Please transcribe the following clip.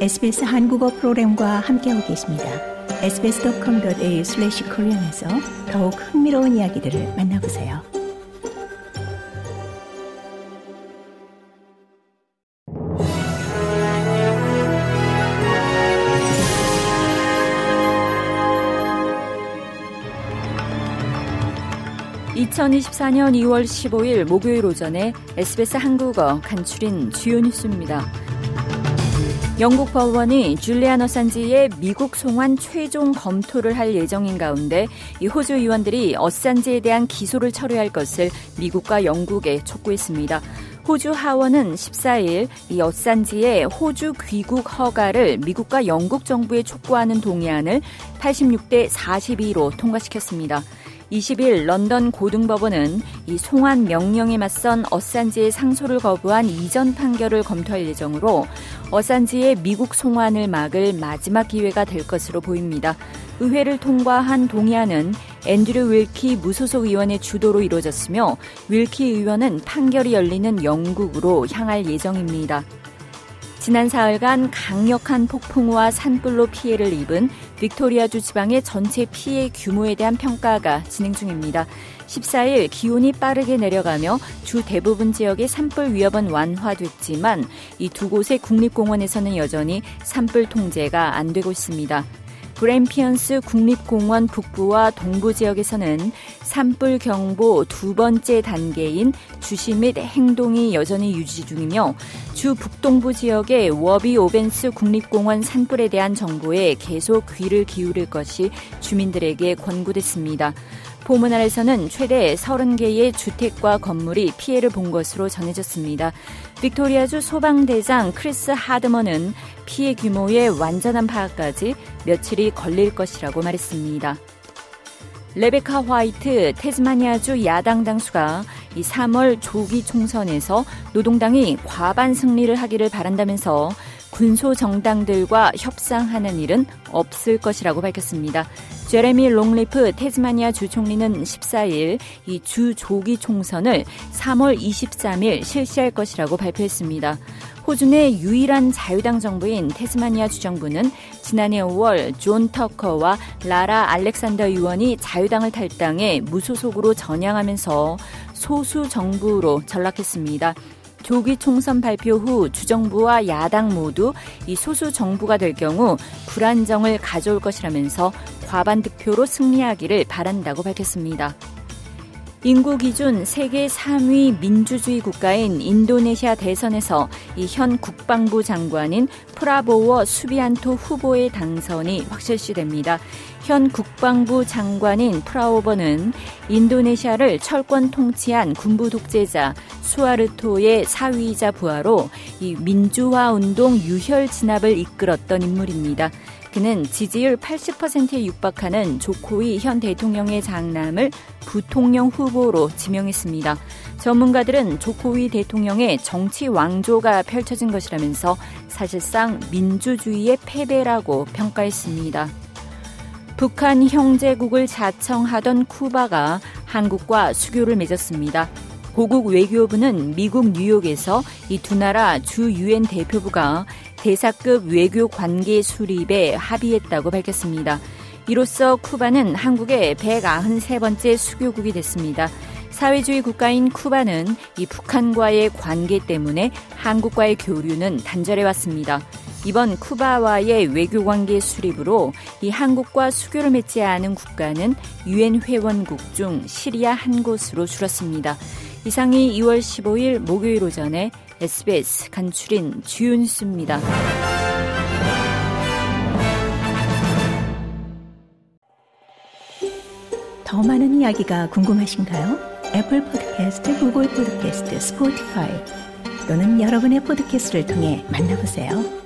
SBS 한국어 프로그램과 함께하고 계십니다. sbs.com.au/korean에서 더욱 흥미로운 이야기들을 만나보세요. (2024년 2월 15일) 목요일 오전에 SBS 한국어 간추린 주요 뉴스입니다. 영국 법원이 줄리안 어산지의 미국 송환 최종 검토를 할 예정인 가운데 이 호주 의원들이 어산지에 대한 기소를 처리할 것을 미국과 영국에 촉구했습니다. 호주 하원은 14일 이 어산지의 호주 귀국 허가를 미국과 영국 정부에 촉구하는 동의안을 86대 42로 통과시켰습니다. 20일 런던 고등법원은 이 송환 명령에 맞선 어산지의 상소를 거부한 이전 판결을 검토할 예정으로 어산지의 미국 송환을 막을 마지막 기회가 될 것으로 보입니다. 의회를 통과한 동의안은 앤드류 윌키 무소속 의원의 주도로 이루어졌으며 윌키 의원은 판결이 열리는 영국으로 향할 예정입니다. 지난 사흘간 강력한 폭풍우와 산불로 피해를 입은 빅토리아주 지방의 전체 피해 규모에 대한 평가가 진행 중입니다. 14일 기온이 빠르게 내려가며 주 대부분 지역의 산불 위협은 완화됐지만 이 두 곳의 국립공원에서는 여전히 산불 통제가 안 되고 있습니다. 그램피언스 국립공원 북부와 동부 지역에서는 산불 경보 두 번째 단계인 주시 및 행동이 여전히 유지 중이며 주 북동부 지역의 워비 오벤스 국립공원 산불에 대한 정보에 계속 귀를 기울일 것이 주민들에게 권고됐습니다. 포모날에서는 최대 30개의 주택과 건물이 피해를 본 것으로 전해졌습니다. 빅토리아주 소방대장 크리스 하드먼은 피해 규모의 완전한 파악까지 며칠이 걸릴 것이라고 말했습니다. 레베카 화이트 태즈매니아주 야당 당수가 이 3월 조기 총선에서 노동당이 과반 승리를 하기를 바란다면서 군소 정당들과 협상하는 일은 없을 것이라고 밝혔습니다. 제레미 록클리프 태즈매니아 주 총리는 14일 이 주 조기 총선을 3월 23일 실시할 것이라고 발표했습니다. 호주 내 유일한 자유당 정부인 태즈매니아 주정부는 지난해 5월 존 터커와 라라 알렉산더 의원이 자유당을 탈당해 무소속으로 전향하면서 소수 정부로 전락했습니다. 조기 총선 발표 후 주정부와 야당 모두 이 소수 정부가 될 경우 불안정을 가져올 것이라면서 과반 득표로 승리하기를 바란다고 밝혔습니다. 인구 기준 세계 3위 민주주의 국가인 인도네시아 대선에서 이 현 국방부 장관인 프라보워 수비안토 후보의 당선이 확실시됩니다. 현 국방부 장관인 프라오버는 인도네시아를 철권 통치한 군부 독재자 수아르토의 사위이자 부하로 이 민주화 운동 유혈 진압을 이끌었던 인물입니다. 그는 지지율 80%에 육박하는 조코이 현 대통령의 장남을 부통령 후보로 지명했습니다. 전문가들은 조코이 대통령의 정치 왕조가 펼쳐진 것이라면서 사실상 민주주의의 패배라고 평가했습니다. 북한 형제국을 자청하던 쿠바가 한국과 수교를 맺었습니다. 고국 외교부는 미국 뉴욕에서 이 두 나라 주 유엔 대표부가 대사급 외교 관계 수립에 합의했다고 밝혔습니다. 이로써 쿠바는 한국의 193번째 수교국이 됐습니다. 사회주의 국가인 쿠바는 이 북한과의 관계 때문에 한국과의 교류는 단절해 왔습니다. 이번 쿠바와의 외교 관계 수립으로 이 한국과 수교를 맺지 않은 국가는 유엔 회원국 중 시리아 한 곳으로 줄었습니다. 이상이 2월 15일 목요일 오전에 SBS 간추린 주요 뉴스입니다. 더 많은 이야기가 궁금하신가요? 애플 포드캐스트, 구글 포드캐스트, 스포티파이 또는 여러분의 포드캐스트를 통해 만나보세요.